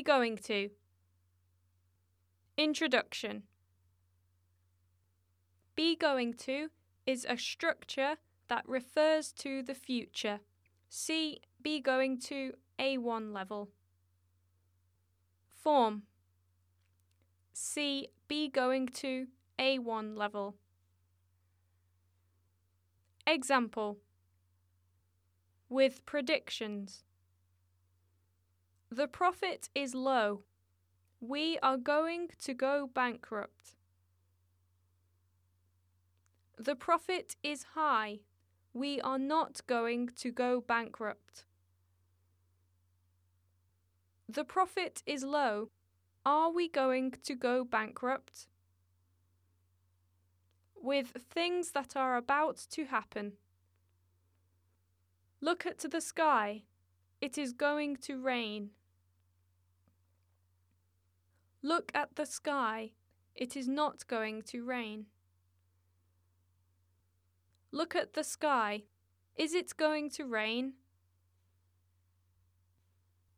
Be going to. Introduction Be going to is a structure that refers to the future. See Be going to A1 level. Form See Be going to A1 level. Example With predictions. The profit is low. We are going to go bankrupt. The profit is high. We are not going to go bankrupt. The profit is low. Are we going to go bankrupt? With things that are about to happen. Look at the sky. It is going to rain. Look at the sky. It is not going to rain. Look at the sky. Is it going to rain?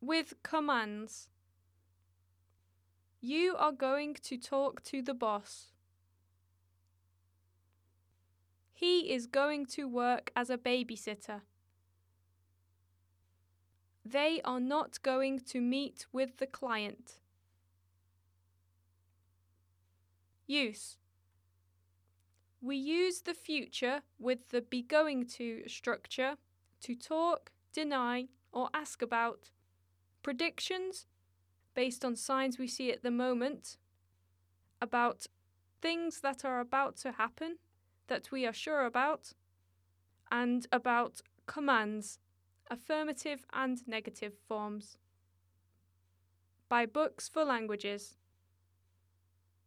With commands. You are going to talk to the boss. He is going to work as a babysitter. They are not going to meet with the client. Use We use the future with the be going to structure to talk, deny, or ask about predictions based on signs we see at the moment about things that are about to happen that we are sure about, and about commands, affirmative and negative forms. By Books for Languages.